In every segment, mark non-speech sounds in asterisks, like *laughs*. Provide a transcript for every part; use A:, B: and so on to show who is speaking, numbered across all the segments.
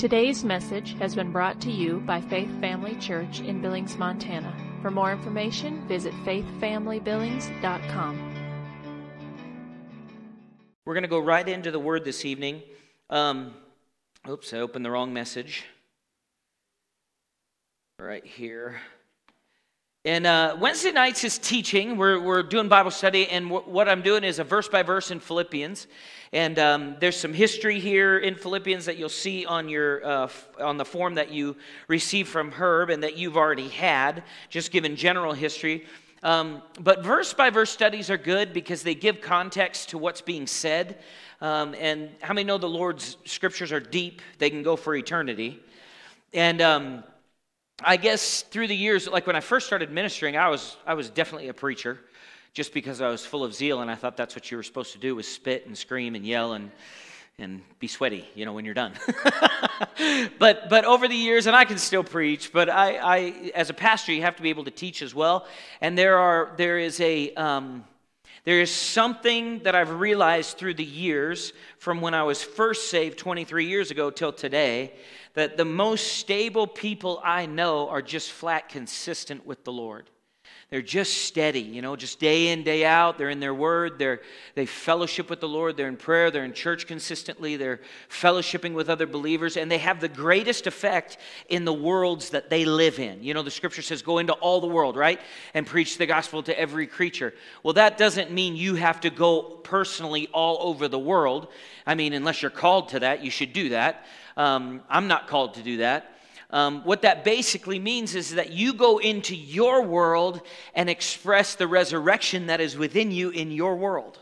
A: Today's message has been brought to you by Faith Family Church in Billings, Montana. For more information, visit faithfamilybillings.com.
B: We're going to go right into the word this evening. Um, oops, I opened the wrong message. Right here. And uh, Wednesday nights is teaching. We're, we're doing Bible study, and w- what I'm doing is a verse by verse in Philippians. And um, there's some history here in Philippians that you'll see on your uh, f- on the form that you received from Herb and that you've already had, just given general history. Um, but verse by verse studies are good because they give context to what's being said. Um, and how many know the Lord's scriptures are deep? They can go for eternity. And um, I guess through the years, like when I first started ministering, I was, I was definitely a preacher just because I was full of zeal and I thought that's what you were supposed to do was spit and scream and yell and, and be sweaty, you know, when you're done. *laughs* but, but over the years, and I can still preach, but I, I, as a pastor, you have to be able to teach as well. And there, are, there is a, um, there is something that I've realized through the years from when I was first saved 23 years ago till today that the most stable people I know are just flat consistent with the Lord. They're just steady, you know, just day in, day out. They're in their word. They're, they fellowship with the Lord. They're in prayer. They're in church consistently. They're fellowshipping with other believers. And they have the greatest effect in the worlds that they live in. You know, the scripture says, go into all the world, right? And preach the gospel to every creature. Well, that doesn't mean you have to go personally all over the world. I mean, unless you're called to that, you should do that. Um, I'm not called to do that. Um, what that basically means is that you go into your world and express the resurrection that is within you in your world.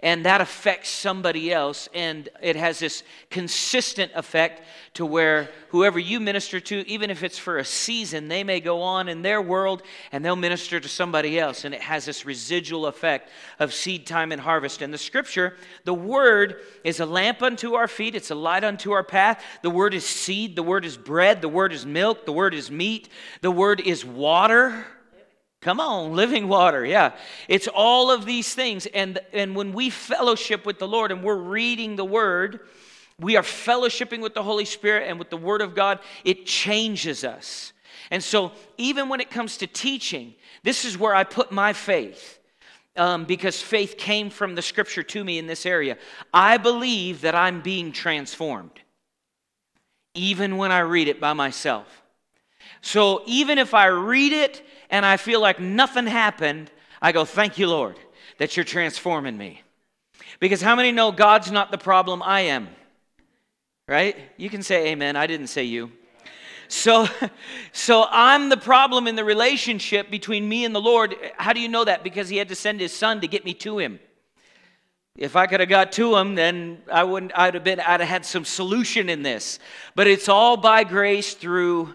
B: And that affects somebody else, and it has this consistent effect to where whoever you minister to, even if it's for a season, they may go on in their world and they'll minister to somebody else. And it has this residual effect of seed time and harvest. And the scripture, the word is a lamp unto our feet, it's a light unto our path. The word is seed, the word is bread, the word is milk, the word is meat, the word is water. Come on, living water. Yeah. It's all of these things. And, and when we fellowship with the Lord and we're reading the Word, we are fellowshipping with the Holy Spirit and with the Word of God. It changes us. And so, even when it comes to teaching, this is where I put my faith. Um, because faith came from the scripture to me in this area. I believe that I'm being transformed, even when I read it by myself. So even if I read it and I feel like nothing happened, I go, Thank you, Lord, that you're transforming me. Because how many know God's not the problem, I am? Right? You can say amen. I didn't say you. So, *laughs* so I'm the problem in the relationship between me and the Lord. How do you know that? Because he had to send his son to get me to him. If I could have got to him, then I wouldn't. I'd have been. I'd have had some solution in this. But it's all by grace through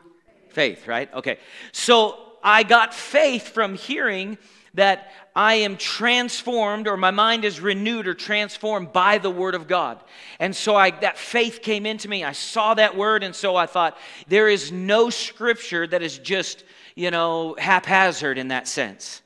B: faith, right? Okay. So I got faith from hearing that I am transformed or my mind is renewed or transformed by the word of God. And so I that faith came into me. I saw that word and so I thought there is no scripture that is just, you know, haphazard in that sense.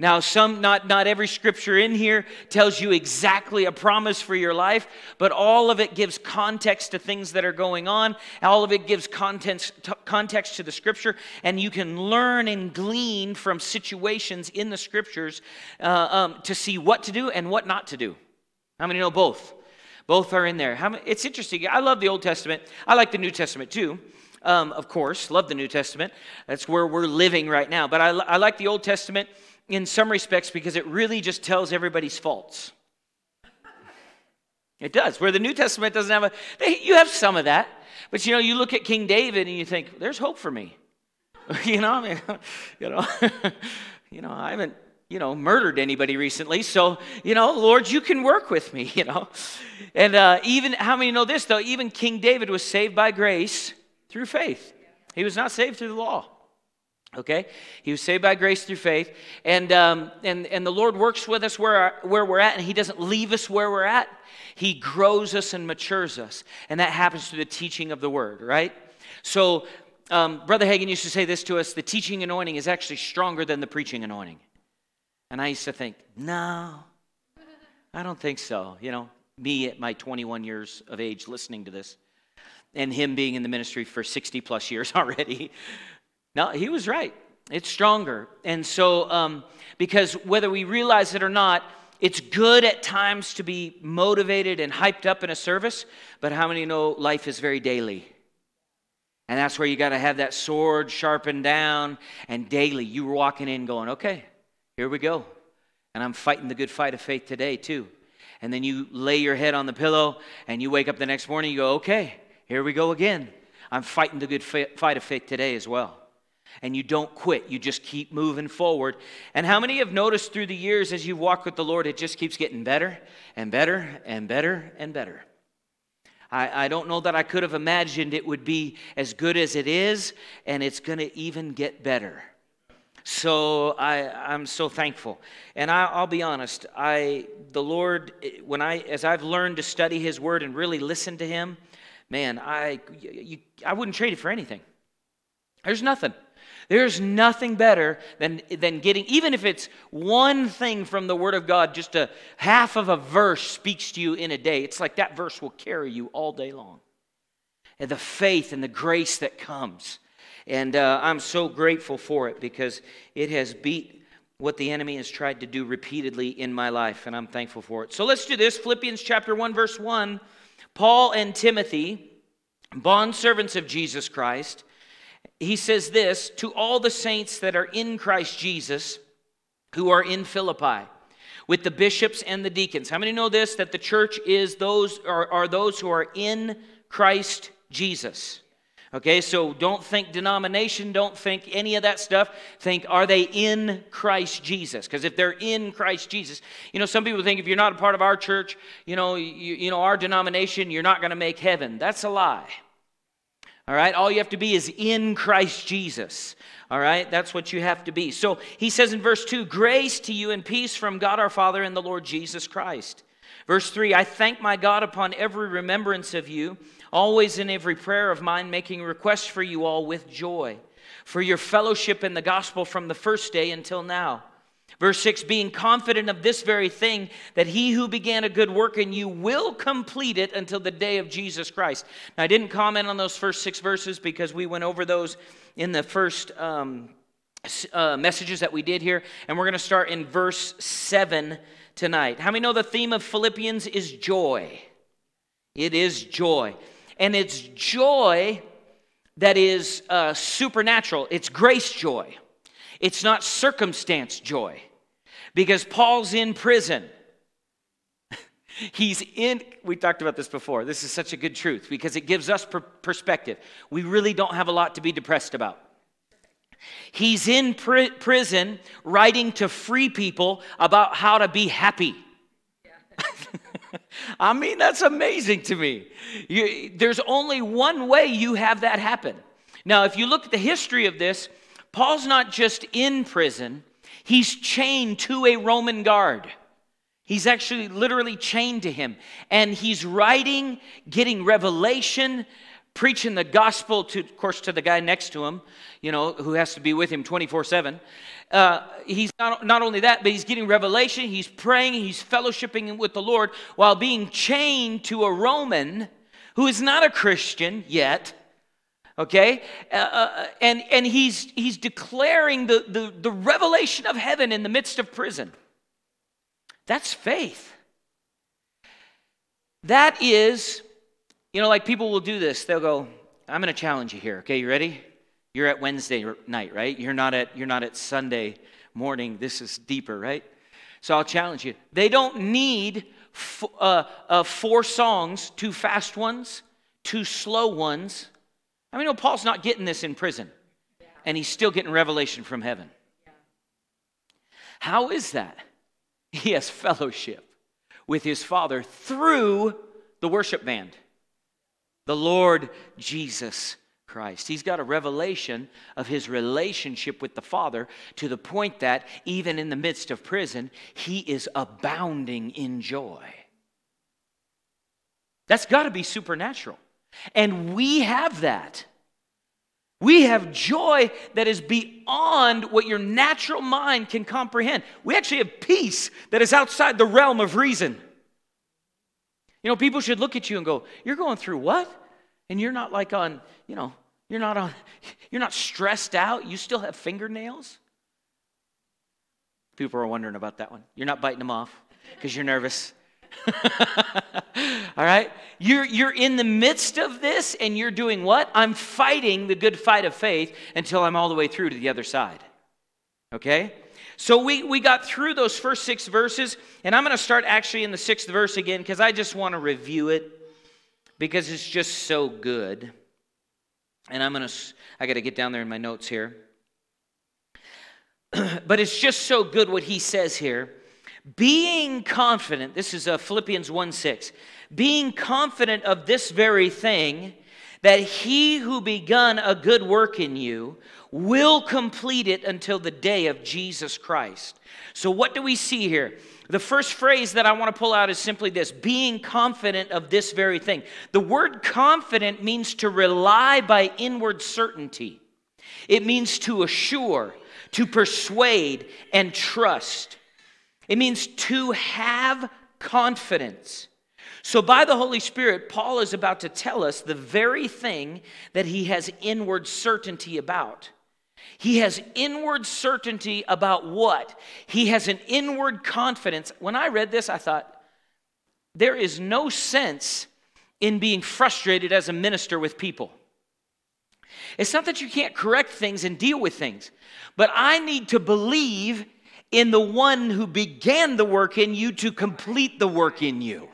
B: Now, some, not, not every scripture in here tells you exactly a promise for your life, but all of it gives context to things that are going on. All of it gives context, context to the scripture, and you can learn and glean from situations in the scriptures uh, um, to see what to do and what not to do. How many know both? Both are in there. Many, it's interesting. I love the Old Testament. I like the New Testament too. Um, of course, love the New Testament. That's where we're living right now. But I, I like the Old Testament in some respects because it really just tells everybody's faults. It does. Where the New Testament doesn't have a, they, you have some of that, but you know, you look at King David and you think, "There's hope for me." *laughs* you know, I mean, *laughs* you know, *laughs* you know, I haven't, you know, murdered anybody recently, so you know, Lord, you can work with me. You know, and uh, even how many know this though? Even King David was saved by grace through faith. He was not saved through the law. Okay? He was saved by grace through faith. And, um, and, and the Lord works with us where, where we're at, and He doesn't leave us where we're at. He grows us and matures us. And that happens through the teaching of the Word, right? So, um, Brother Hagin used to say this to us the teaching anointing is actually stronger than the preaching anointing. And I used to think, no, I don't think so. You know, me at my 21 years of age listening to this. and him being in the ministry for 60 plus years *laughs* already. No, he was right. It's stronger. And so, um, because whether we realize it or not, it's good at times to be motivated and hyped up in a service, but how many know life is very daily? And that's where you got to have that sword sharpened down and daily. You were walking in going, okay, here we go. And I'm fighting the good fight of faith today, too. And then you lay your head on the pillow and you wake up the next morning, you go, okay, here we go again. I'm fighting the good fight of faith today as well and you don't quit. You just keep moving forward. And how many have noticed through the years as you walk with the Lord, it just keeps getting better and better and better and better? I, I don't know that I could have imagined it would be as good as it is, and it's going to even get better. So I, I'm so thankful. And I, will be honest, I, the Lord, when I, as I've learned to study His Word and really listen to Him, man, I, you, I wouldn't trade it for anything. There's nothing. There's nothing better than, than getting, even if it's one thing from the Word of God, just a half of a verse speaks to you in a day. It's like that verse will carry you all day long. And the faith and the grace that comes. And uh, I'm so grateful for it because it has beat what the enemy has tried to do repeatedly in my life, and I'm thankful for it. So let's do this Philippians chapter 1, verse 1. Paul and Timothy, bondservants of Jesus Christ, he says this to all the saints that are in Christ Jesus who are in Philippi with the bishops and the deacons. How many know this? That the church is those are, are those who are in Christ Jesus. Okay, so don't think denomination, don't think any of that stuff. Think, are they in Christ Jesus? Because if they're in Christ Jesus, you know, some people think if you're not a part of our church, you know, you, you know, our denomination, you're not going to make heaven. That's a lie. All right, all you have to be is in Christ Jesus. All right, that's what you have to be. So he says in verse 2 Grace to you and peace from God our Father and the Lord Jesus Christ. Verse 3 I thank my God upon every remembrance of you, always in every prayer of mine, making requests for you all with joy, for your fellowship in the gospel from the first day until now Verse 6 being confident of this very thing, that he who began a good work in you will complete it until the day of Jesus Christ. Now, I didn't comment on those first six verses because we went over those in the first um, uh, messages that we did here. And we're going to start in verse 7 tonight. How many know the theme of Philippians is joy? It is joy. And it's joy that is uh, supernatural, it's grace joy. It's not circumstance joy because Paul's in prison. *laughs* He's in, we talked about this before. This is such a good truth because it gives us per- perspective. We really don't have a lot to be depressed about. He's in pr- prison writing to free people about how to be happy. *laughs* I mean, that's amazing to me. You, there's only one way you have that happen. Now, if you look at the history of this, Paul's not just in prison, he's chained to a Roman guard. He's actually literally chained to him. And he's writing, getting revelation, preaching the gospel to, of course, to the guy next to him, you know, who has to be with him 24 uh, 7. he's not, not only that, but he's getting revelation, he's praying, he's fellowshipping with the Lord while being chained to a Roman who is not a Christian yet okay? Uh, uh, and and he's he's declaring the, the the revelation of heaven in the midst of prison. That's faith. That is you know like people will do this. They'll go i'm going to challenge you here okay? You ready? You're at wednesday night right? You're not at you're not at sunday morning. This is deeper right? So i'll challenge you. They don't need f- uh, uh, four songs two fast ones two slow ones I mean, no, Paul's not getting this in prison, and he's still getting revelation from heaven. How is that? *laughs* He has fellowship with his Father through the worship band, the Lord Jesus Christ. He's got a revelation of his relationship with the Father to the point that even in the midst of prison, he is abounding in joy. That's got to be supernatural. And we have that. We have joy that is beyond what your natural mind can comprehend. We actually have peace that is outside the realm of reason. You know, people should look at you and go, You're going through what? And you're not like on, you know, you're not on, *laughs* you're not stressed out. You still have fingernails. People are wondering about that one. You're not biting them off because you're nervous. *laughs* All right? You're, you're in the midst of this and you're doing what? I'm fighting the good fight of faith until I'm all the way through to the other side. Okay? So we, we got through those first six verses, and I'm going to start actually in the sixth verse again because I just want to review it because it's just so good. And I'm going to, I got to get down there in my notes here. *clears throat* but it's just so good what he says here. Being confident, this is uh, Philippians 1 6, being confident of this very thing, that he who begun a good work in you will complete it until the day of Jesus Christ. So, what do we see here? The first phrase that I want to pull out is simply this being confident of this very thing. The word confident means to rely by inward certainty, it means to assure, to persuade, and trust. It means to have confidence. So, by the Holy Spirit, Paul is about to tell us the very thing that he has inward certainty about. He has inward certainty about what? He has an inward confidence. When I read this, I thought, there is no sense in being frustrated as a minister with people. It's not that you can't correct things and deal with things, but I need to believe in the one who began the work in you to complete the work in you.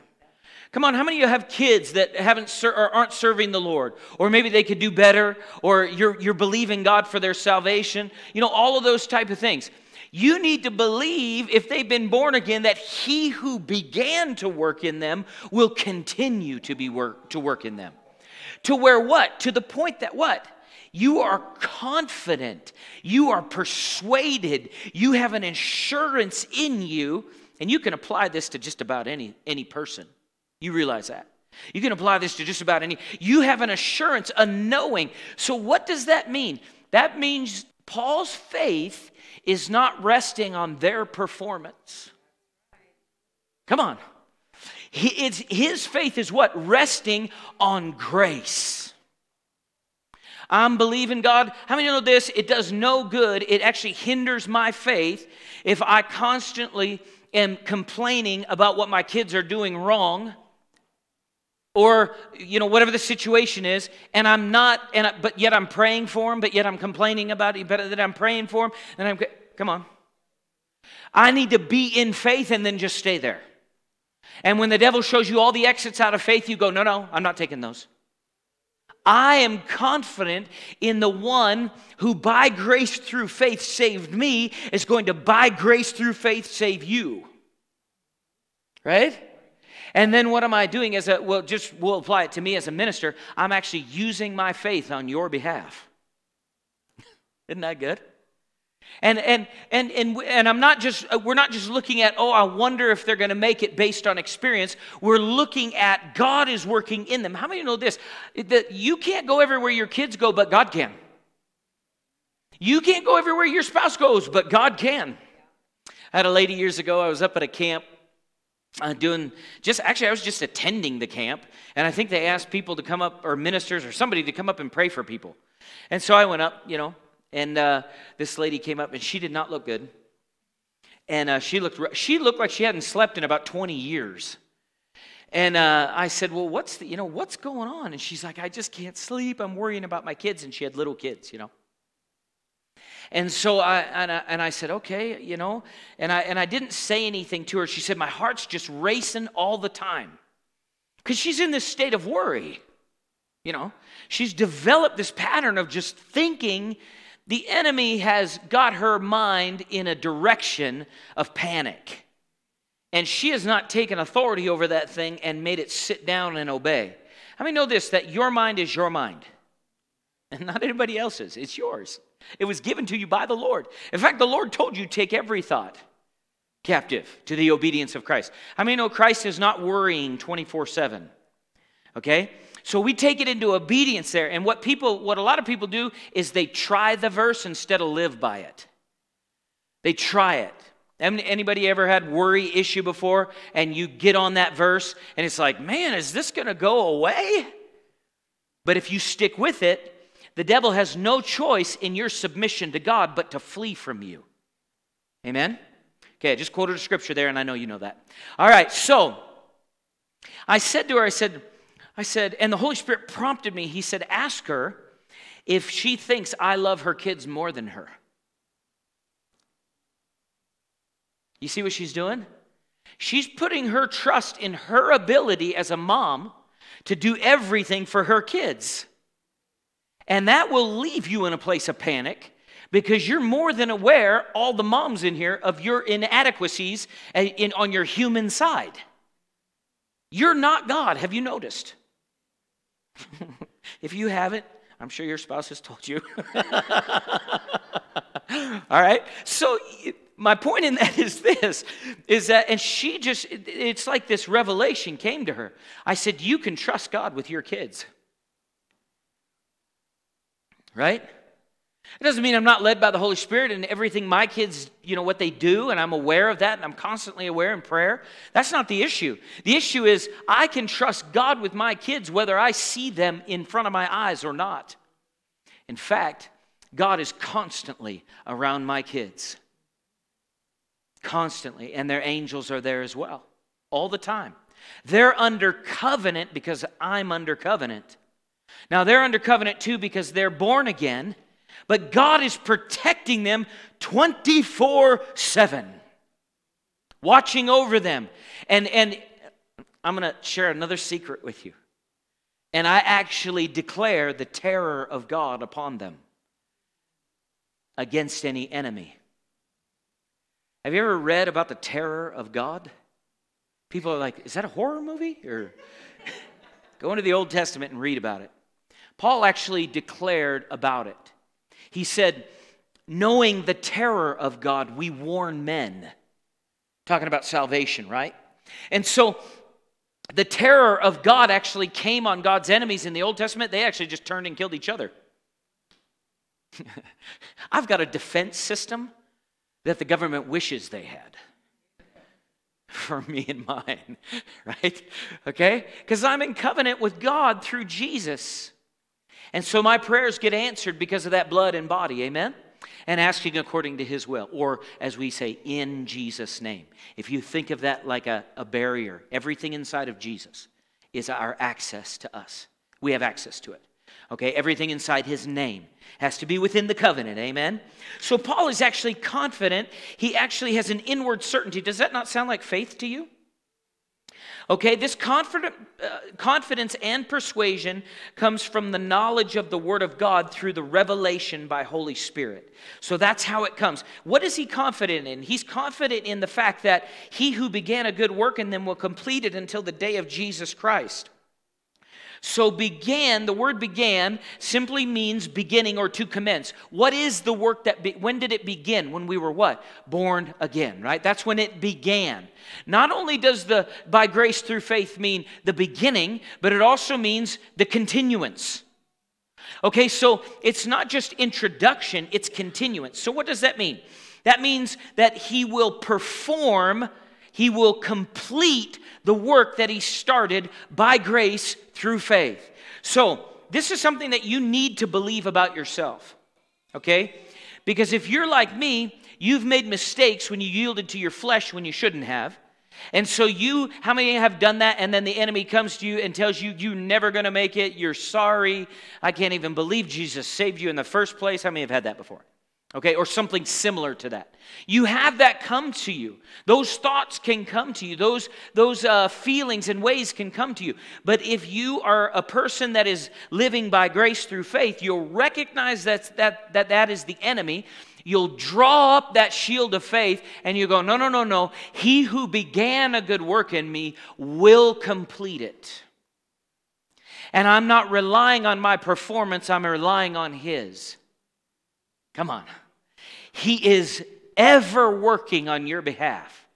B: Come on, how many of you have kids that haven't ser- or aren't serving the Lord? Or maybe they could do better, or you're, you're believing God for their salvation. You know, all of those type of things. You need to believe, if they've been born again, that he who began to work in them will continue to be work to work in them. To where what? To the point that what? You are confident, you are persuaded, you have an assurance in you, and you can apply this to just about any, any person. You realize that. You can apply this to just about any. You have an assurance, a knowing. So, what does that mean? That means Paul's faith is not resting on their performance. Come on. He, his faith is what? Resting on grace. I'm believing God. How many know this? It does no good. It actually hinders my faith if I constantly am complaining about what my kids are doing wrong or you know whatever the situation is and i'm not and I, but yet i'm praying for them but yet i'm complaining about it better that i'm praying for them and i'm come on i need to be in faith and then just stay there and when the devil shows you all the exits out of faith you go no no i'm not taking those I am confident in the one who, by grace through faith, saved me, is going to, by grace through faith, save you. Right? And then what am I doing as a, well, just we'll apply it to me as a minister. I'm actually using my faith on your behalf. *laughs* Isn't that good? And, and, and, and, and I'm not just, uh, we're not just looking at, oh, I wonder if they're going to make it based on experience. We're looking at God is working in them. How many know this? That you can't go everywhere your kids go, but God can. You can't go everywhere your spouse goes, but God can. I had a lady years ago, I was up at a camp uh, doing just actually i was just attending the camp and i think they asked people to come up or ministers or somebody to come up and pray for people and so i went up you know and uh, this lady came up, and she did not look good. And uh, she looked she looked like she hadn't slept in about 20 years. And uh, I said, "Well, what's the, you know what's going on?" And she's like, "I just can't sleep. I'm worrying about my kids." And she had little kids, you know. And so I and, I and I said, "Okay, you know." And I and I didn't say anything to her. She said, "My heart's just racing all the time," because she's in this state of worry. You know, she's developed this pattern of just thinking the enemy has got her mind in a direction of panic. And she has not taken authority over that thing and made it sit down and obey. How many know this that your mind is your mind? And not anybody else's, it's yours. It was given to you by the Lord. In fact, the Lord told you take every thought captive to the obedience of Christ. How many know Christ is not worrying 24 7? Okay? So we take it into obedience there. And what people, what a lot of people do is they try the verse instead of live by it. They try it. Anybody ever had worry issue before and you get on that verse and it's like, man, is this going to go away? But if you stick with it, the devil has no choice in your submission to God but to flee from you. Amen? Okay, I just quoted a scripture there, and I know you know that. All right, so I said to her, I said, I said, and the Holy Spirit prompted me. He said, ask her if she thinks I love her kids more than her. You see what she's doing? She's putting her trust in her ability as a mom to do everything for her kids. And that will leave you in a place of panic because you're more than aware, all the moms in here, of your inadequacies in, on your human side. You're not God. Have you noticed? *laughs* if you haven't, I'm sure your spouse has told you. *laughs* all right? So, my point in that *laughs* is this is that and she just it's like this revelation came to her i said you can trust god with your kids right it doesn't mean i'm not led by the holy spirit and everything my kids you know what they do and i'm aware of that and i'm constantly aware in prayer. That's not the issue. The issue is i can trust god with my kids whether i see them in front of my eyes or not. In fact god is constantly around my kids. Constantly, and their angels are there as well, all the time. They're under covenant because I'm under covenant. Now, they're under covenant too because they're born again, but God is protecting them 24 7, watching over them. And, and I'm going to share another secret with you. And I actually declare the terror of God upon them against any enemy. Have you ever read about the terror of God? People are like, is that a horror movie? Or *laughs* go into the Old Testament and read about it. Paul actually declared about it. He said, knowing the terror of God, we warn men. Talking about salvation, right? And so the terror of God actually came on God's enemies in the Old Testament. They actually just turned and killed each other. *laughs* I've got a defense system that the government wishes they had *laughs* for me and mine, *laughs* right? Okay? Because I'm in covenant with God through Jesus. And so my prayers get answered because of that blood and body, amen? And asking according to his will, or as we say, in Jesus' name. If you think of that like a, a barrier, everything inside of Jesus is our access to us. We have access to it. Okay, everything inside his name has to be within the covenant. Amen. So Paul is actually confident. He actually has an inward certainty. Does that not sound like faith to you? Okay, this confident, uh, confidence and persuasion comes from the knowledge of the Word of God through the revelation by Holy Spirit. So that's how it comes. What is he confident in? He's confident in the fact that he who began a good work in them will complete it until the day of Jesus Christ. So, began, the word began simply means beginning or to commence. What is the work that, be, when did it begin? When we were what? Born again, right? That's when it began. Not only does the by grace through faith mean the beginning, but it also means the continuance. Okay, so it's not just introduction, it's continuance. So, what does that mean? That means that he will perform, he will complete the work that he started by grace through faith. So, this is something that you need to believe about yourself, okay? Because if you're like me, you've made mistakes when you yielded to your flesh when you shouldn't have. And so, you, how many have done that? And then the enemy comes to you and tells you, you're never going to make it. You're sorry. I can't even believe Jesus saved you in the first place. How many have had that before? Okay, or something similar to that. You have that come to you. Those thoughts can come to you. Those, those uh, feelings and ways can come to you. But if you are a person that is living by grace through faith, you'll recognize that that, that, that is the enemy. You'll draw up that shield of faith and you go, no, no, no, no. He who began a good work in me will complete it. And I'm not relying on my performance, I'm relying on His. Come on. He is ever working on your behalf.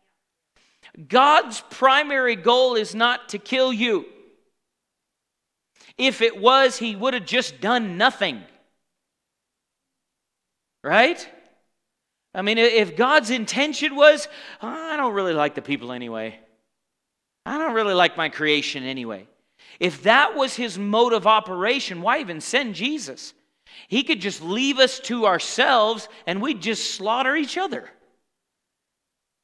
B: God's primary goal is not to kill you. If it was, He would have just done nothing. Right? I mean, if God's intention was, I don't really like the people anyway. I don't really like my creation anyway. If that was his mode of operation, why even send Jesus? He could just leave us to ourselves and we'd just slaughter each other.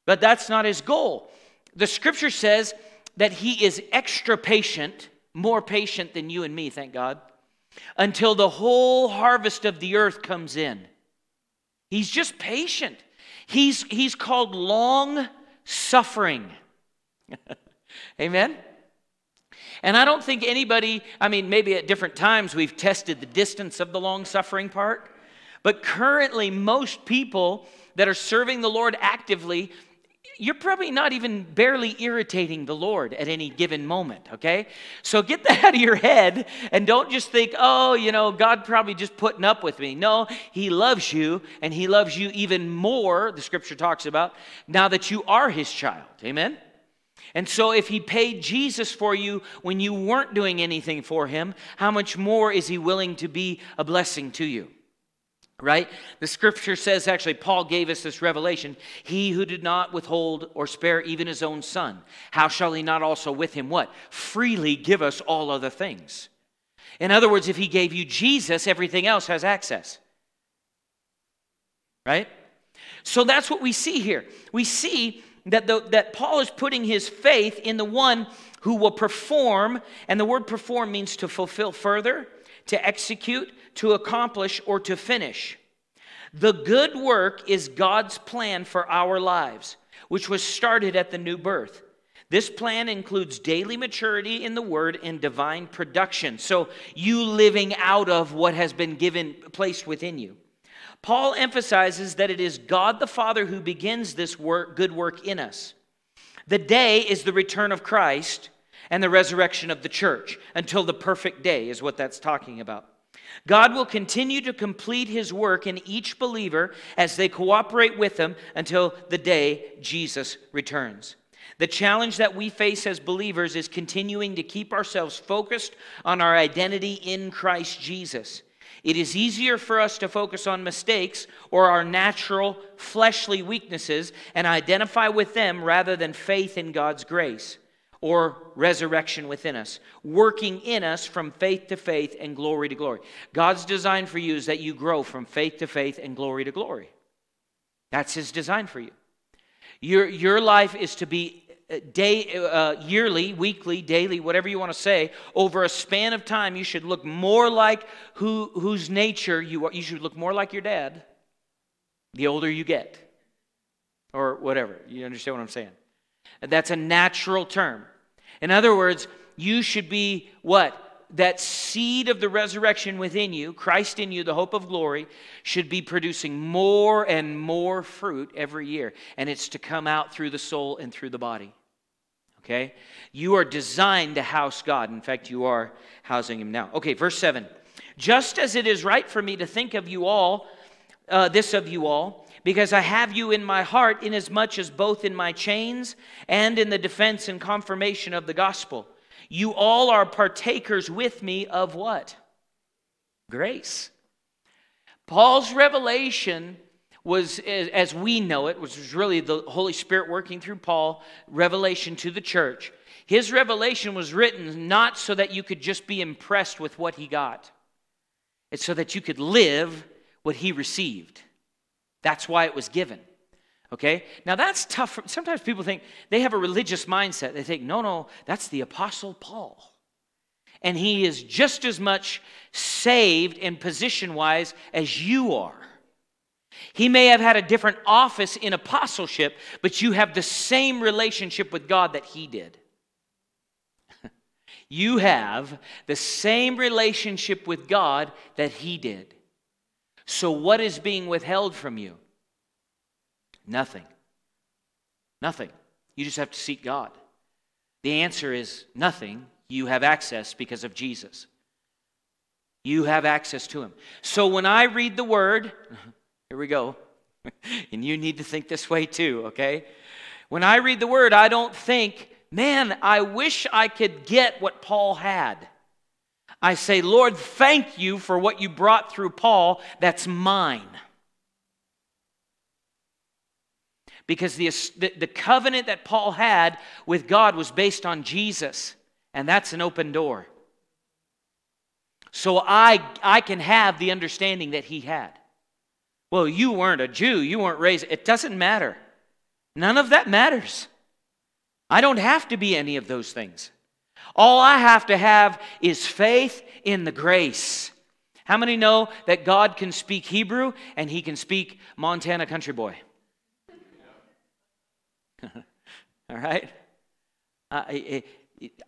B: But that's not his goal. The scripture says that he is extra patient, more patient than you and me, thank God, until the whole harvest of the earth comes in. He's just patient. He's, he's called long suffering. *laughs* Amen? And I don't think anybody, I mean, maybe at different times we've tested the distance of the long suffering part, but currently, most people that are serving the Lord actively, you're probably not even barely irritating the Lord at any given moment, okay? So get *laughs* that out of your head and don't just think, oh, you know, God probably just putting up with me. No, He loves you and He loves you even more, the scripture talks about, now that you are His child. Amen? And so, if he paid Jesus for you when you weren't doing anything for him, how much more is he willing to be a blessing to you? Right? The scripture says, actually, Paul gave us this revelation He who did not withhold or spare even his own son, how shall he not also with him what? Freely give us all other things. In other words, if he gave you Jesus, everything else has access. Right? So that's what we see here. We see that, the, that Paul is putting his faith in the one who will perform, and the word perform means to fulfill further, to execute, to accomplish, or to finish. The good work is God's plan for our lives, which was started at the new birth. This plan includes daily maturity in the word and divine production. So, you living out of what has been given, placed within you. Paul emphasizes that it is God the Father who begins this work, good work in us. The day is the return of Christ and the resurrection of the church until the perfect day, is what that's talking about. God will continue to complete his work in each believer as they cooperate with him until the day Jesus returns. The challenge that we face as believers is continuing to keep ourselves focused on our identity in Christ Jesus. It is easier for us to focus on mistakes or our natural fleshly weaknesses and identify with them rather than faith in God's grace or resurrection within us, working in us from faith to faith and glory to glory. God's design for you is that you grow from faith to faith and glory to glory. That's His design for you. Your, your life is to be day, uh, yearly, weekly, daily, whatever you want to say, over a span of time, you should look more like who, whose nature you are. You should look more like your dad the older you get, or whatever. You understand what I'm saying? That's a natural term. In other words, you should be what? That seed of the resurrection within you, Christ in you, the hope of glory, should be producing more and more fruit every year. And it's to come out through the soul and through the body. Okay? You are designed to house God. In fact, you are housing Him now. Okay, verse 7. Just as it is right for me to think of you all, uh, this of you all, because I have you in my heart, inasmuch as both in my chains and in the defense and confirmation of the gospel, you all are partakers with me of what? Grace. Paul's revelation was, as we know it, which was really the Holy Spirit working through Paul, revelation to the church. His revelation was written not so that you could just be impressed with what he got, it's so that you could live what he received. That's why it was given. Okay? Now that's tough. Sometimes people think they have a religious mindset. They think, no, no, that's the Apostle Paul. And he is just as much saved and position wise as you are. He may have had a different office in apostleship, but you have the same relationship with God that he did. *laughs* you have the same relationship with God that he did. So, what is being withheld from you? Nothing. Nothing. You just have to seek God. The answer is nothing. You have access because of Jesus. You have access to Him. So, when I read the Word, *laughs* Here we go. *laughs* and you need to think this way too, okay? When I read the word, I don't think, man, I wish I could get what Paul had. I say, Lord, thank you for what you brought through Paul that's mine. Because the, the, covenant that Paul had with God was based on Jesus And that's an open door. So I, I can have the understanding that he had. Well, you weren't a Jew, you weren't raised. It doesn't matter. None of that matters. I don't have to be any of those things. All I have to have is faith in the grace. How many know that God can speak Hebrew and he can speak Montana country boy? *laughs* All right? I,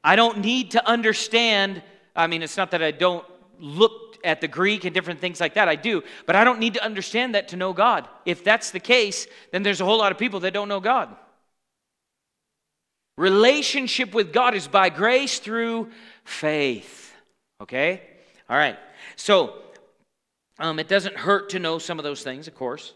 B: I don't need to understand. I mean, it's not that I don't look at the Greek and different things like that. I do. But I don't need to understand that to know God. If that's the case, then there's a whole lot of people that don't know God. Relationship with God is by grace through faith. Okay? All right. So, um, it doesn't hurt to know some of those things, of course.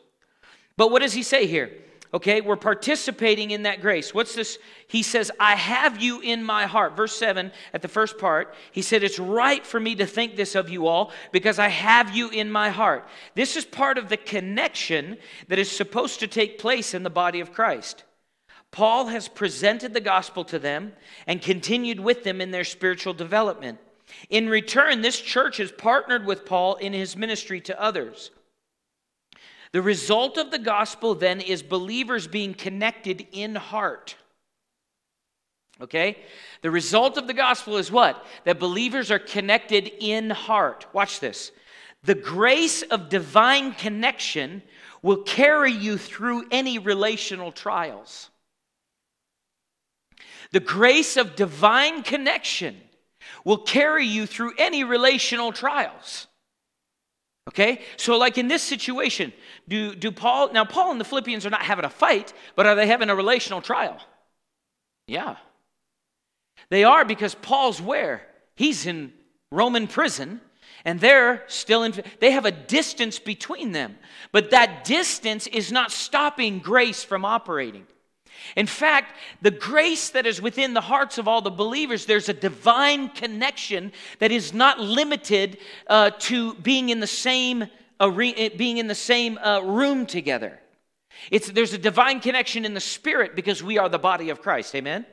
B: But what does he say here? Okay, we're participating in that grace. What's this? He says, I have you in my heart. Verse 7 at the first part, he said, It's right for me to think this of you all because I have you in my heart. This is part of the connection that is supposed to take place in the body of Christ. Paul has presented the gospel to them and continued with them in their spiritual development. In return, this church has partnered with Paul in his ministry to others. The result of the gospel then is believers being connected in heart. Okay? The result of the gospel is what? That believers are connected in heart. Watch this. The grace of divine connection will carry you through any relational trials. The grace of divine connection will carry you through any relational trials. Okay? So, like in this situation, do, do Paul, now Paul and the Philippians are not having a fight, but are they having a relational trial? Yeah. They are because Paul's where? He's in Roman prison and they're still in, they have a distance between them. But that distance is not stopping grace from operating. In fact, the grace that is within the hearts of all the believers, there's a divine connection that is not limited uh, to being in the same, arena, being in the same uh, room together. It's, there's a divine connection in the spirit because we are the body of Christ. Amen?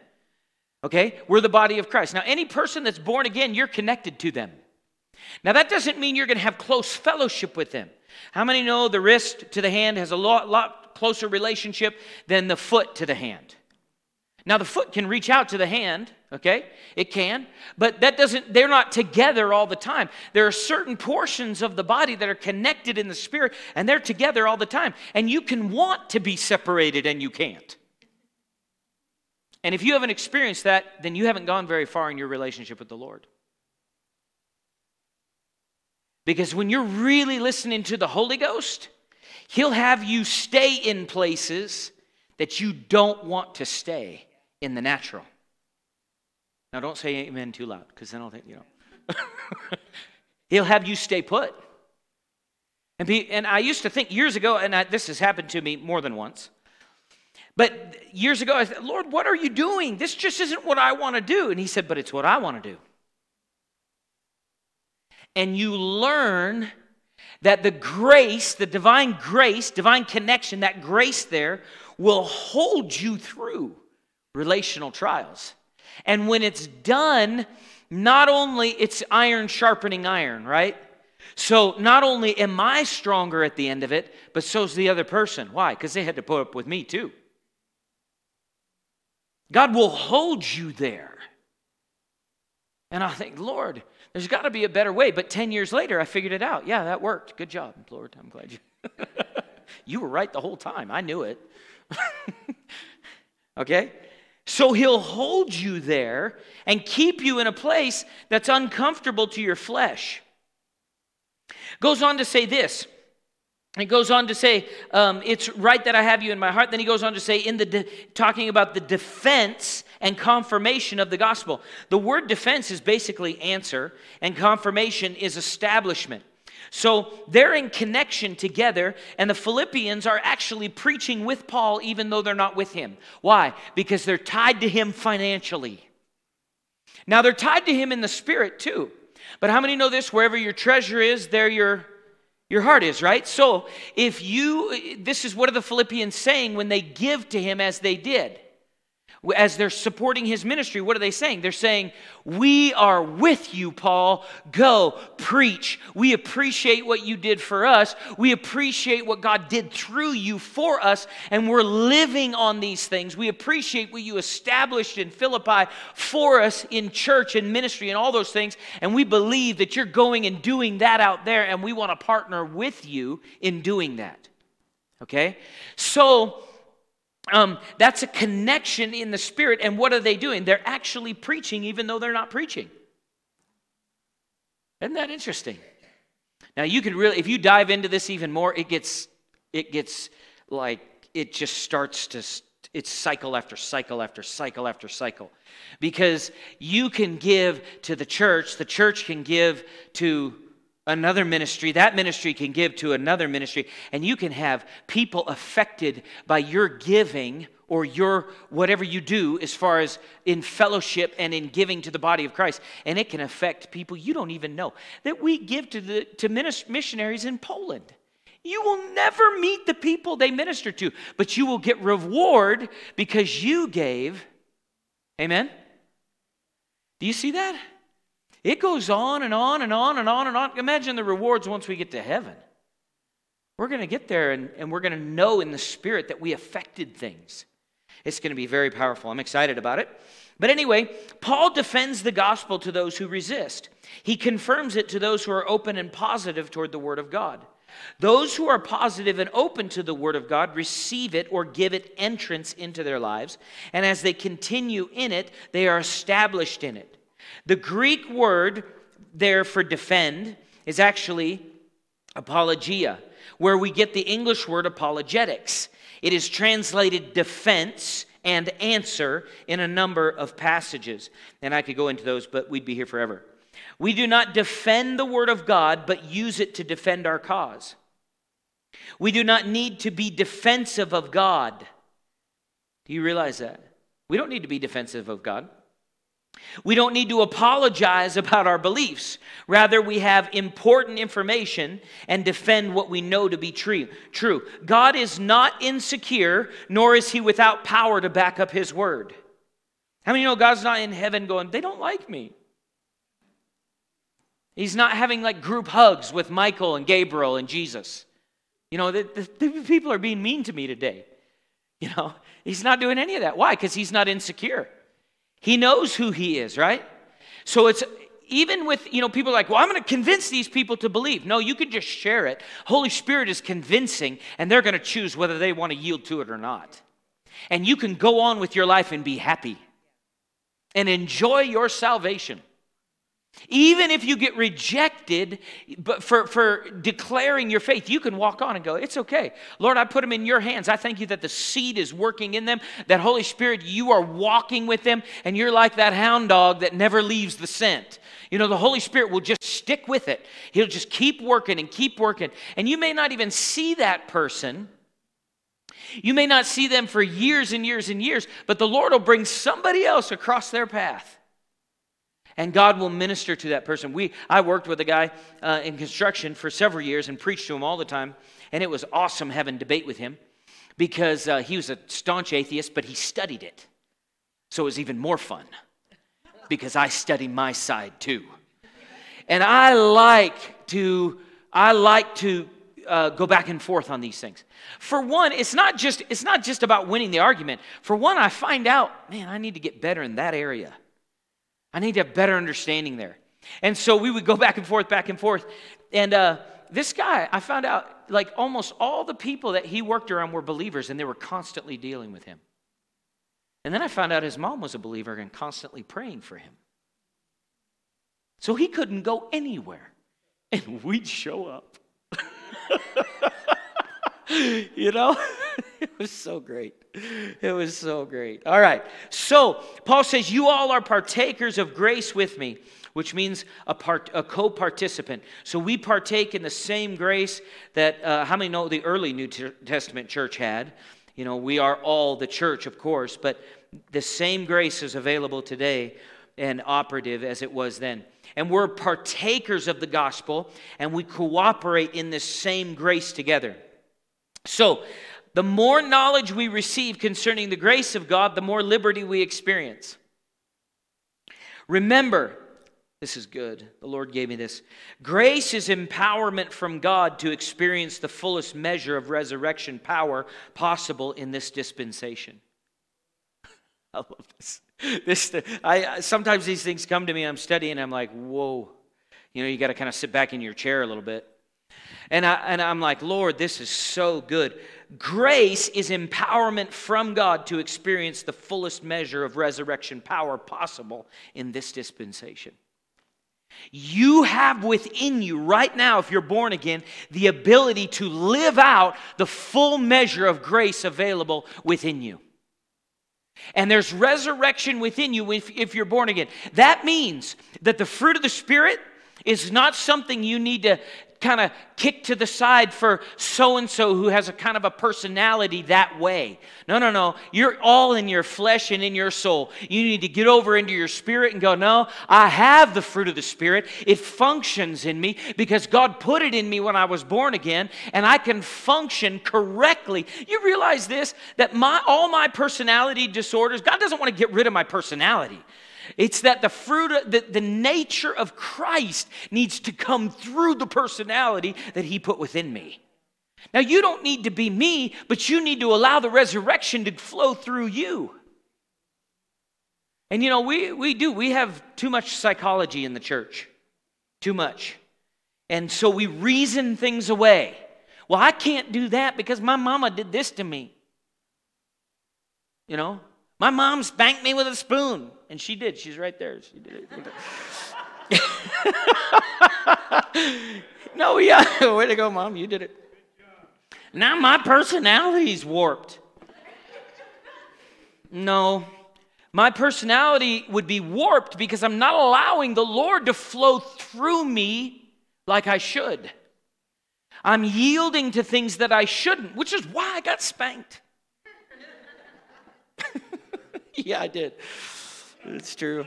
B: Okay? We're the body of Christ. Now, any person that's born again, you're connected to them. Now, that doesn't mean you're going to have close fellowship with them. How many know the wrist to the hand has a lot, lot closer relationship than the foot to the hand. Now, the foot can reach out to the hand, okay? It can, but that doesn't, they're not together all the time. There are certain portions of the body that are connected in the spirit, and they're together all the time. And you can want to be separated, and you can't. And if you haven't experienced that, then you haven't gone very far in your relationship with the Lord. Because when you're really listening to the Holy Ghost, He'll have you stay in places that you don't want to stay in the natural. Now, don't say amen too loud because then I'll think, you know. *laughs* He'll have you stay put. And, be, and I used to think years ago, and I, this has happened to me more than once, but years ago I said, Lord, what are you doing? This just isn't what I want to do. And He said, But it's what I want to do. And you learn that the grace, the divine grace, divine connection, that grace there will hold you through relational trials. And when it's done, not only it's iron sharpening iron, right? So not only am I stronger at the end of it, but so's the other person. Why? Because they had to put up with me too. God will hold you there. And I think, Lord, there's got to be a better way. But 10 years later, I figured it out. Yeah, that worked. Good job, Lord. I'm glad you. *laughs* you were right the whole time. I knew it. *laughs* okay? So he'll hold you there and keep you in a place that's uncomfortable to your flesh. Goes on to say this he goes on to say, um, It's right that I have you in my heart. Then he goes on to say, in the de- talking about the defense and confirmation of the gospel. The word defense is basically answer, and confirmation is establishment. So they're in connection together, and the Philippians are actually preaching with Paul even though they're not with him. Why? Because they're tied to him financially. Now they're tied to him in the spirit too. But how many know this? Wherever your treasure is, there your your heart is, right? So, if you, this is what are the Philippians saying when they give to him as they did? As they're supporting his ministry, what are they saying? They're saying, We are with you, Paul. Go, preach. We appreciate what you did for us. We appreciate what God did through you for us, and we're living on these things. We appreciate what you established in Philippi for us in church and ministry and all those things, and we believe that you're going and doing that out there, and we want to partner with you in doing that. Okay? So, um, that's a connection in the spirit. And what are they doing? They're actually preaching, even though they're not preaching. Isn't that interesting? Now you can really, if you dive into this even more, it gets, it gets like it just starts to, it's cycle after cycle after cycle after cycle, because you can give to the church, the church can give to another ministry, that ministry can give to another ministry, and you can have people affected by your giving or your whatever you do as far as in fellowship and in giving to the body of Christ. And it can affect people you don't even know. That we give to the to missionaries in Poland. You will never meet the people they minister to, but you will get reward because you gave. Amen. Do you see that? It goes on and on and on and on and on. Imagine the rewards once we get to heaven. We're going to get there and, and we're going to know in the spirit that we affected things. It's going to be very powerful. I'm excited about it. But anyway, Paul defends the gospel to those who resist. He confirms it to those who are open and positive toward the word of God. Those who are positive and open to the Word of God receive it or give it entrance into their lives. And as they continue in it, they are established in it. The Greek word there for defend is actually apologia, where we get the English word apologetics. It is translated defense and answer in a number of passages. And I could go into those, but we'd be here forever. We do not defend the word of God, but use it to defend our cause. We do not need to be defensive of God. Do you realize that? We don't need to be defensive of God. We don't need to apologize about our beliefs. Rather, we have important information and defend what we know to be true. True. God is not insecure, nor is he without power to back up his word. How many know God's not in heaven going, they don't like me? He's not having like group hugs with Michael and Gabriel and Jesus. You know, the, the, the people are being mean to me today. You know, he's not doing any of that. Why? Because he's not insecure. He knows who he is, right? So it's even with, you know, people like, well, I'm going to convince these people to believe. No, you can just share it. Holy Spirit is convincing, and they're going to choose whether they want to yield to it or not. And you can go on with your life and be happy and enjoy your salvation. Even if you get rejected but for, for declaring your faith, you can walk on and go, It's okay. Lord, I put them in your hands. I thank you that the seed is working in them, that Holy Spirit, you are walking with them, and you're like that hound dog that never leaves the scent. You know, the Holy Spirit will just stick with it. He'll just keep working and keep working. And you may not even see that person. You may not see them for years and years and years, but the Lord will bring somebody else across their path and God will minister to that person. We, I worked with a guy uh, in construction for several years and preached to him all the time, and it was awesome having debate with him because uh, he was a staunch atheist, but he studied it. So it was even more fun because I study my side too. And I like to, I like to uh, go back and forth on these things. For one, it's not just it's not just about winning the argument. For one, I find out, man, I need to get better in that area. I need to have better understanding there. And so we would go *laughs* back and forth, back and forth. And uh, this guy, I found out like almost all the people that he worked around were believers and they were constantly dealing with him. And then I found out his mom was a believer and constantly praying for him. So he couldn't go anywhere. And we'd show up. *laughs* you know? *laughs* *laughs* it was so great. It was so great. All right. So, Paul says, You all are partakers of grace with me, which means a, part, a co participant. So, we partake in the same grace that, uh, how many know the early New Testament church had? You know, we are all the church, of course, but the same grace is available today and operative as it was then. And we're partakers of the gospel, and we cooperate in this same grace together. So, The more knowledge we receive concerning the grace of God, the more liberty we experience. Remember, this is good. The Lord gave me this. Grace is empowerment from God to experience the fullest measure of resurrection power possible in this dispensation. *laughs* I love this. This I sometimes these things come to me. I'm studying. I'm like, whoa. You know, you got to kind of sit back in your chair a little bit. And, I, and I'm like, Lord, this is so good. Grace is empowerment from God to experience the fullest measure of resurrection power possible in this dispensation. You have within you right now, if you're born again, the ability to live out the full measure of grace available within you. And there's resurrection within you if, if you're born again. That means that the fruit of the Spirit is not something you need to kind of kick to the side for so and so who has a kind of a personality that way. No, no, no. You're all in your flesh and in your soul. You need to get over into your spirit and go, No, I have the fruit of the Spirit. It functions in me because God put it in me when I was born again, and I can function correctly. You realize this that my all my personality disorders, God doesn't want to get rid of my personality. It's that the fruit, of, the, the nature of Christ needs to come through the personality that He put within me. Now, you don't need to be me, but you need to allow the resurrection to flow through you. And you know, we, we do. We have too much psychology in the church. Too much. And so we reason things away. Well, I can't do that because my mama did this to me. You know, my mom spanked me with a spoon. And she did. She's right there. She did it. *laughs* no, yeah. *laughs* Way to go, mom. You did it. Now my personality's warped. No. My personality would be warped because I'm not allowing the Lord to flow through me like I should. I'm yielding to things that I shouldn't, which is why I got spanked. *laughs* yeah, I did. It's true.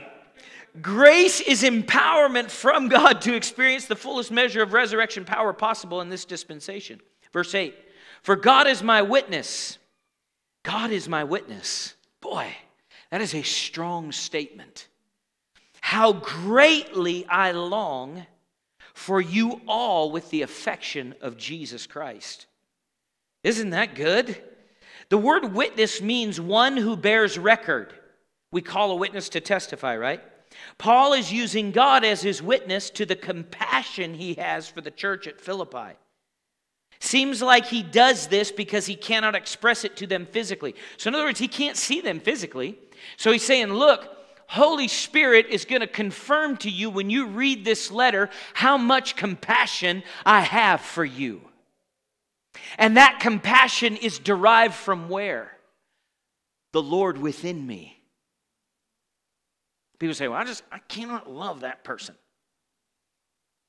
B: Grace is empowerment from God to experience the fullest measure of resurrection power possible in this dispensation. Verse 8 For God is my witness. God is my witness. Boy, that is a strong statement. How greatly I long for you all with the affection of Jesus Christ. Isn't that good? The word witness means one who bears record. We call a witness to testify, right? Paul is using God as his witness to the compassion he has for the church at Philippi. Seems like he does this because he cannot express it to them physically. So, in other words, he can't see them physically. So, he's saying, Look, Holy Spirit is going to confirm to you when you read this letter how much compassion I have for you. And that compassion is derived from where? The Lord within me. People say, well, I just, I cannot love that person.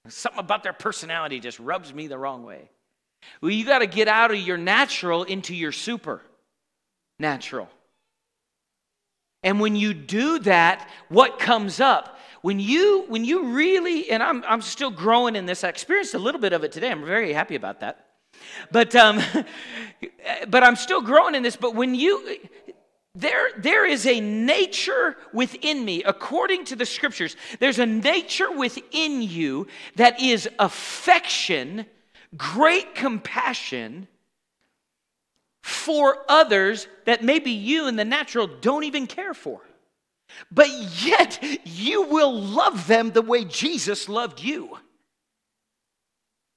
B: Something about their personality just rubs me the wrong way. Well, you got to get out of your natural into your super natural. And when you do that, what comes up? When you when you really, and I'm I'm still growing in this, I experienced a little bit of it today. I'm very happy about that. But um, *laughs* but I'm still growing in this. But when you there, there is a nature within me, according to the scriptures, there's a nature within you that is affection, great compassion for others that maybe you in the natural don't even care for. But yet, you will love them the way Jesus loved you.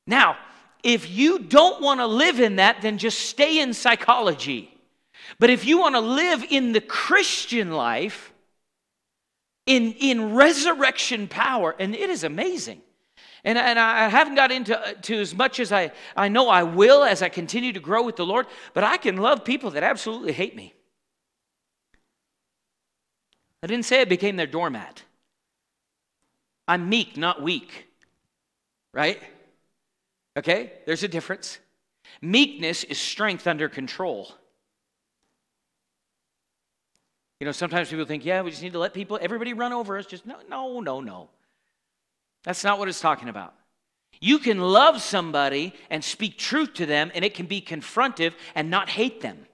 B: Now, if you don't want to live in that, then just stay in psychology but if you want to live in the Christian life, in, in resurrection power, and it is amazing. And, and I haven't got into uh, to as much as I, I know I will as I continue to grow with the Lord, but I can love people that absolutely hate me. I didn't say I became their doormat. I'm meek, not weak. Right? Okay? There's a difference. Meekness is strength under control. You know, sometimes people think, yeah, we just need to let people, everybody run over us. Just no, no, no, no. That's not what it's talking about. You can love somebody and speak truth to them, and it can be confrontive and not hate them.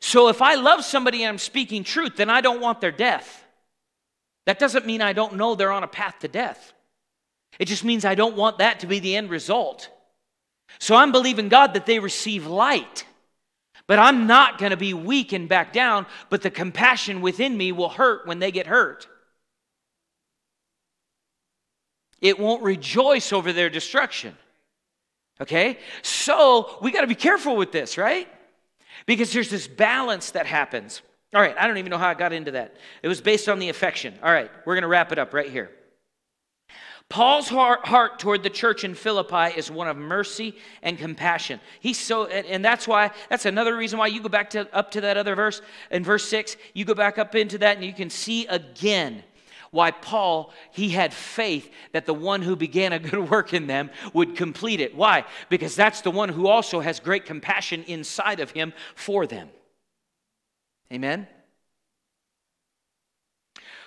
B: So if I love somebody and I'm speaking truth, then I don't want their death. That doesn't mean I don't know they're on a path to death. It just means I don't want that to be the end result. So I'm believing God that they receive light. But I'm not going to be weak and back down, but the compassion within me will hurt when they get hurt. It won't rejoice over their destruction. Okay? So we got to be careful with this, right? Because there's this balance that happens. All right, I don't even know how I got into that. It was based on the affection. All right, we're going to wrap it up right here. Paul's heart, heart, toward the church in Philippi is one of mercy and compassion. He's so, and that's why, that's another reason why you go back to up to that other verse in verse six. You go back up into that, and you can see again why Paul, he had faith that the one who began a good *laughs* work in them would complete it. Why? Because that's the one who also has great compassion inside of him for them. Amen?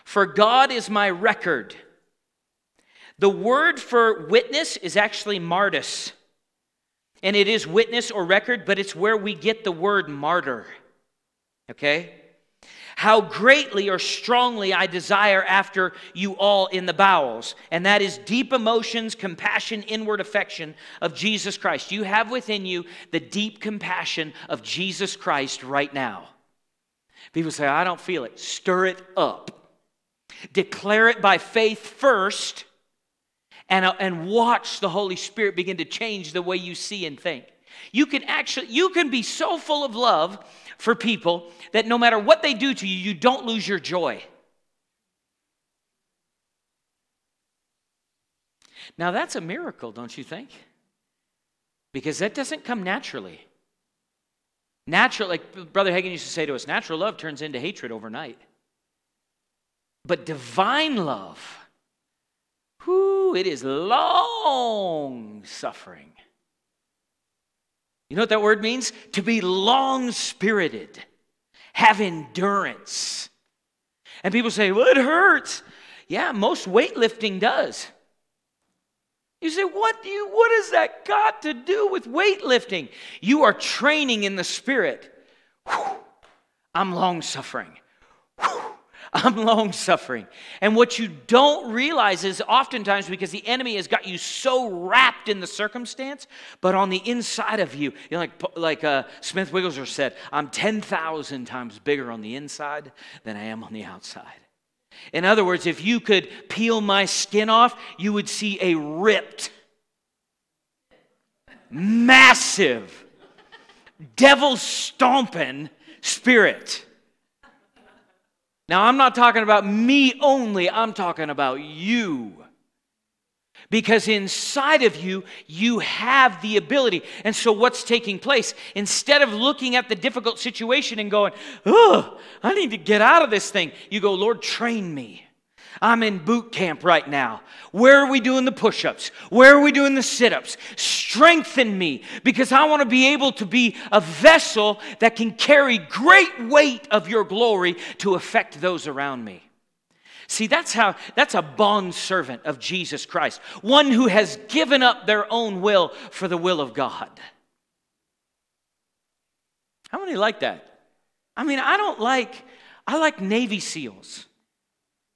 B: For God is my record. The word for witness is actually martus. And it is witness or record, but it's where we get the word martyr. Okay? How greatly or strongly I desire after you all in the bowels. And that is deep emotions, compassion, inward affection of Jesus Christ. You have within you the deep compassion of Jesus Christ right now. People say, I don't feel it. Stir it up. Declare it by faith first and, uh, and watch the Holy Spirit begin to change the way you see and think. You can actually, you can be so full of love for people that no matter what they do to you, you don't lose your joy. Now, that's a miracle, don't you think? Because that doesn't come naturally. Natural, like Brother Hagin used to say to us, natural love turns into hatred overnight. But divine love, whoo, it is long suffering. You know what that word means? To be long spirited, have endurance. And people say, well, it hurts. Yeah, most weightlifting does. You say, what do you what has that got to do with weightlifting? You are training in the spirit. Whew, I'm long suffering. I'm *laughs* long suffering. And what you don't realize is oftentimes because the enemy has got you so wrapped in the circumstance, but on the inside of you, you know, like, like uh, Smith Wigglesworth said, I'm 10,000 times bigger on the inside than I am on the outside. In other words, if you could peel my skin off, you would see a ripped, massive, devil stomping spirit. Now, I'm not talking about me only, I'm talking about you. Because inside of you, you have the ability. And so, what's taking place? Instead of looking at the difficult situation and going, oh, I need to get out of this thing, you go, Lord, train me. I'm in boot camp right now. Where are we doing the push ups? Where are we doing the sit ups? Strengthen me because I want to be able to be a vessel that can carry great weight of your glory to affect those around me. See, that's how, that's a bond servant of Jesus Christ, one who has given up their own will for the will of God. How many like that? I mean, I don't like, I like Navy SEALs.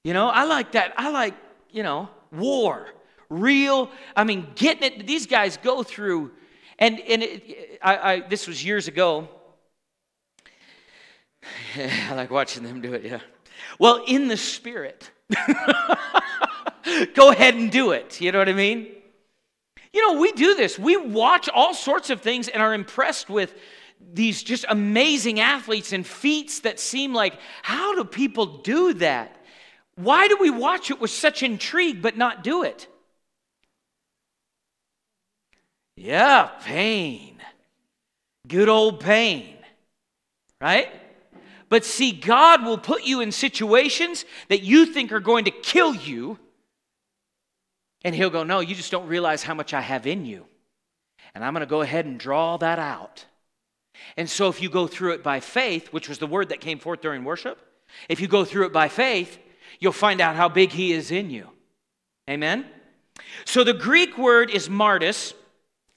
B: You know, I like that. I like, you know, war. Real, I mean, getting it. These guys go through, and, and it, I, I, this was years ago. *sighs* I like watching them do it, yeah. Well, in the spirit. *laughs* go ahead and do it. You know what I mean? You know, we do this. We watch all sorts of things and are impressed with these just amazing athletes and feats that seem like, how do people do that? Why do we watch it with such intrigue but not do it? Yeah, pain. Good old pain. Right? But see, God will put you in situations that you think are going to kill you. And He'll go, No, you just don't realize how much I have in you. And I'm going to go ahead and draw that out. And so, if you go through it by faith, which was the word that came forth during worship, if you go through it by faith, you'll find out how big He is in you. Amen? So the Greek word is martys.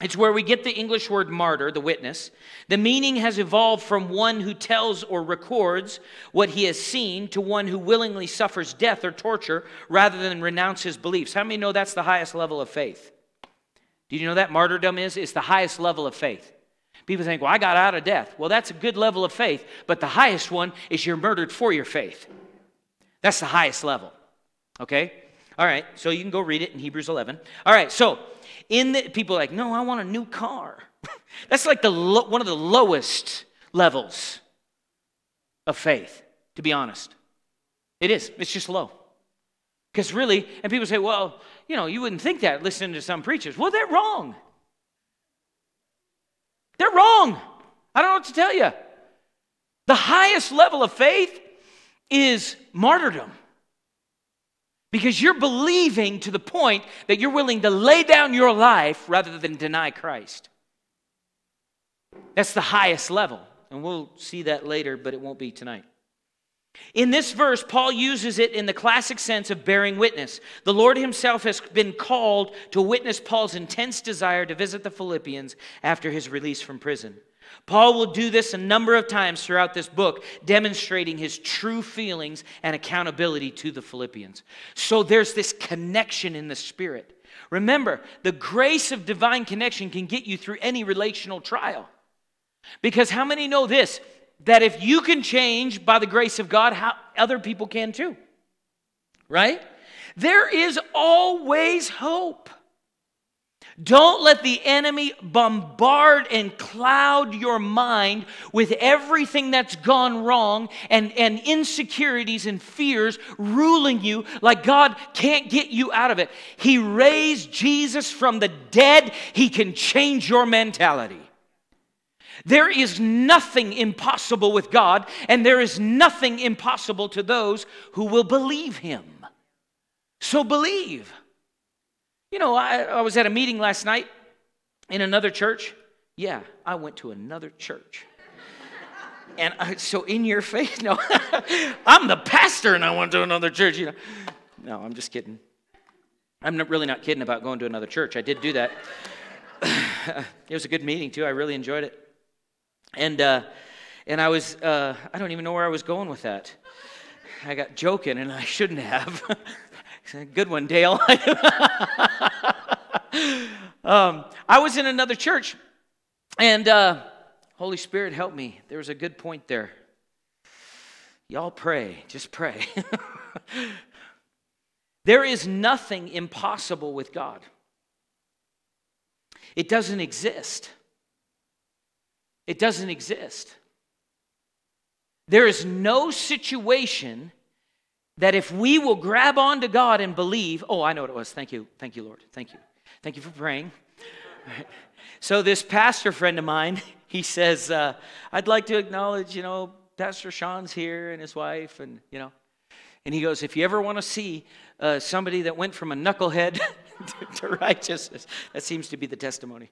B: It's where we get the English word martyr, the witness. The meaning has evolved from one who tells or records what he has seen to one who willingly suffers death or torture rather than renounce his beliefs. How many know that's the highest level of faith? Do you know that martyrdom is? It's the highest level of faith. People think, well, I got out of death. Well, that's a good level of faith, but the highest one is you're murdered for your faith. That's the highest level. Okay? All right, so you can go read it in Hebrews 11. All right, so in the people like, no, I want a new car. *laughs* That's like the lo- one of the lowest levels of faith, to be honest. It is. It's just low. Because really, and people say, well, you know, you wouldn't think that listening to some preachers. Well, they're wrong. They're wrong. I don't know what to tell you. The highest level of faith is martyrdom. Because you're believing to the point that you're willing to lay down your life rather than deny Christ. That's the highest level. And we'll see that later, but it won't be tonight. In this verse, Paul uses it in the classic sense of bearing witness. The Lord himself has been called to witness Paul's intense desire to visit the Philippians after his release from prison. Paul will do this a number of times throughout this book, demonstrating his true feelings and accountability to the Philippians. So there's this connection in the Spirit. Remember, the grace of divine connection can get you through any relational trial. Because how many know this? That if you can change by the grace of God, how other people can too. Right? There is always hope. Don't let the enemy bombard and cloud your mind with everything that's gone wrong and, and insecurities and fears ruling you like God can't get you out of it. He raised Jesus from the dead, He can change your mentality. There is nothing impossible with God, and there is nothing impossible to those who will believe Him. So believe. You know, I, I was at a meeting last night in another church. Yeah, I went to another church. and I, so in your face, *laughs* no, I'm the pastor and I went to another church. You know, no, I'm just kidding. I'm not, really not kidding about going to another church. I did do that. *laughs* it was a good meeting too. I really enjoyed it. And uh, and I was uh, I don't even know where I was going with that. I got joking and I shouldn't have. *laughs* Good one, Dale. *laughs* um, I was in another church, and uh, Holy Spirit, help me. There was a good point there. Y'all pray, just pray. *laughs* there is nothing impossible with God, it doesn't exist. It doesn't exist. There is no situation that if we will grab onto God and believe, oh, I know what it was. Thank you. Thank you, Lord. Thank you. Thank you for praying. *laughs* So, this pastor friend of mine, *laughs* he says, uh, I'd like to acknowledge, you know, Pastor Sean's here and his wife, and, you know, and he goes, if you ever want to see uh, somebody that went from a knucklehead *laughs* to righteousness, that seems to be the testimony.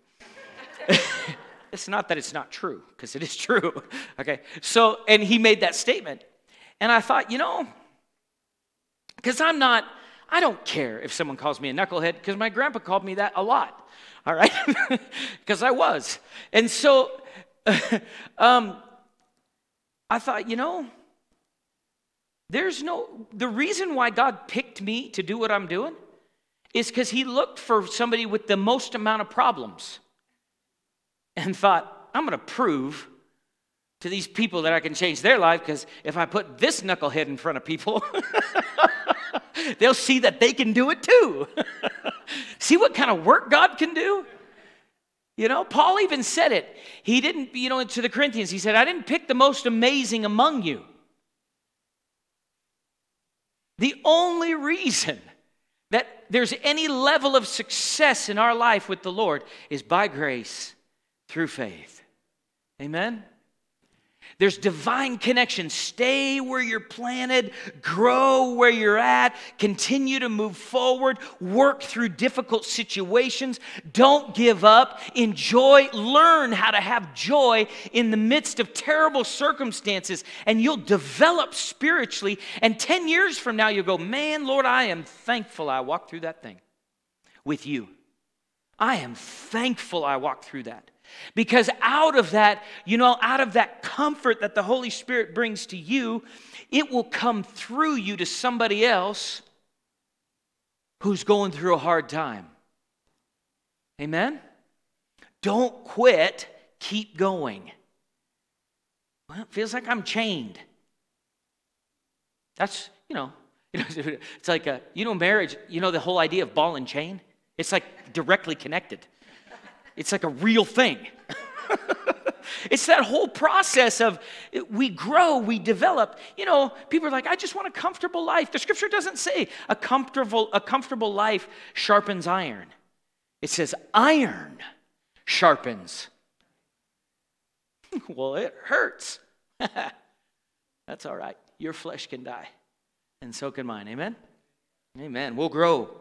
B: it's not that it's not true, because it is true. okay. So, and he made that statement. And I thought, you know, because I'm not, I don't care if someone calls me a knucklehead, because my grandpa called me that a lot, all right? *laughs* Because I was. And so *laughs* um, I thought, you know, there's no, the reason why God picked me to do what I'm doing is because He looked for somebody with the most amount of problems and thought, I'm going to prove to these people that I can change their life because if I put this knucklehead in front of people, *laughs* they'll see that they can do it too. *laughs* see what kind of work God can do? You know, Paul even said it. He didn't, you know, to the Corinthians, he said, I didn't pick the most amazing among you. The only reason that there's any level of success in our life with the Lord is by grace through faith. Amen? There's divine connection. Stay where you're planted, grow where you're at, continue to move forward, work through difficult situations. Don't give up. Enjoy, learn how to have joy in the midst of terrible circumstances, and you'll develop spiritually. And 10 years from now, you'll go, Man, Lord, I am thankful I walked through that thing. with you. I am thankful I walked through that. Because out of that, you know, out of that comfort that the Holy Spirit brings to you, it will come through you to somebody else who's going through a hard time. Amen? Don't quit, keep going. Well, it feels like I'm chained. That's, you know, *laughs* it's like, a, you know, marriage, you know, the whole idea of ball and chain? It's like directly connected. It's like a real thing. *laughs* it's that whole process of we grow, we develop. You know, people are like, I just want a comfortable life. The scripture doesn't say a comfortable, a comfortable life sharpens iron. It says iron sharpens. *laughs* well, it hurts. *laughs* That's all right. Your flesh can die, and so can mine. Amen? Amen. We'll grow.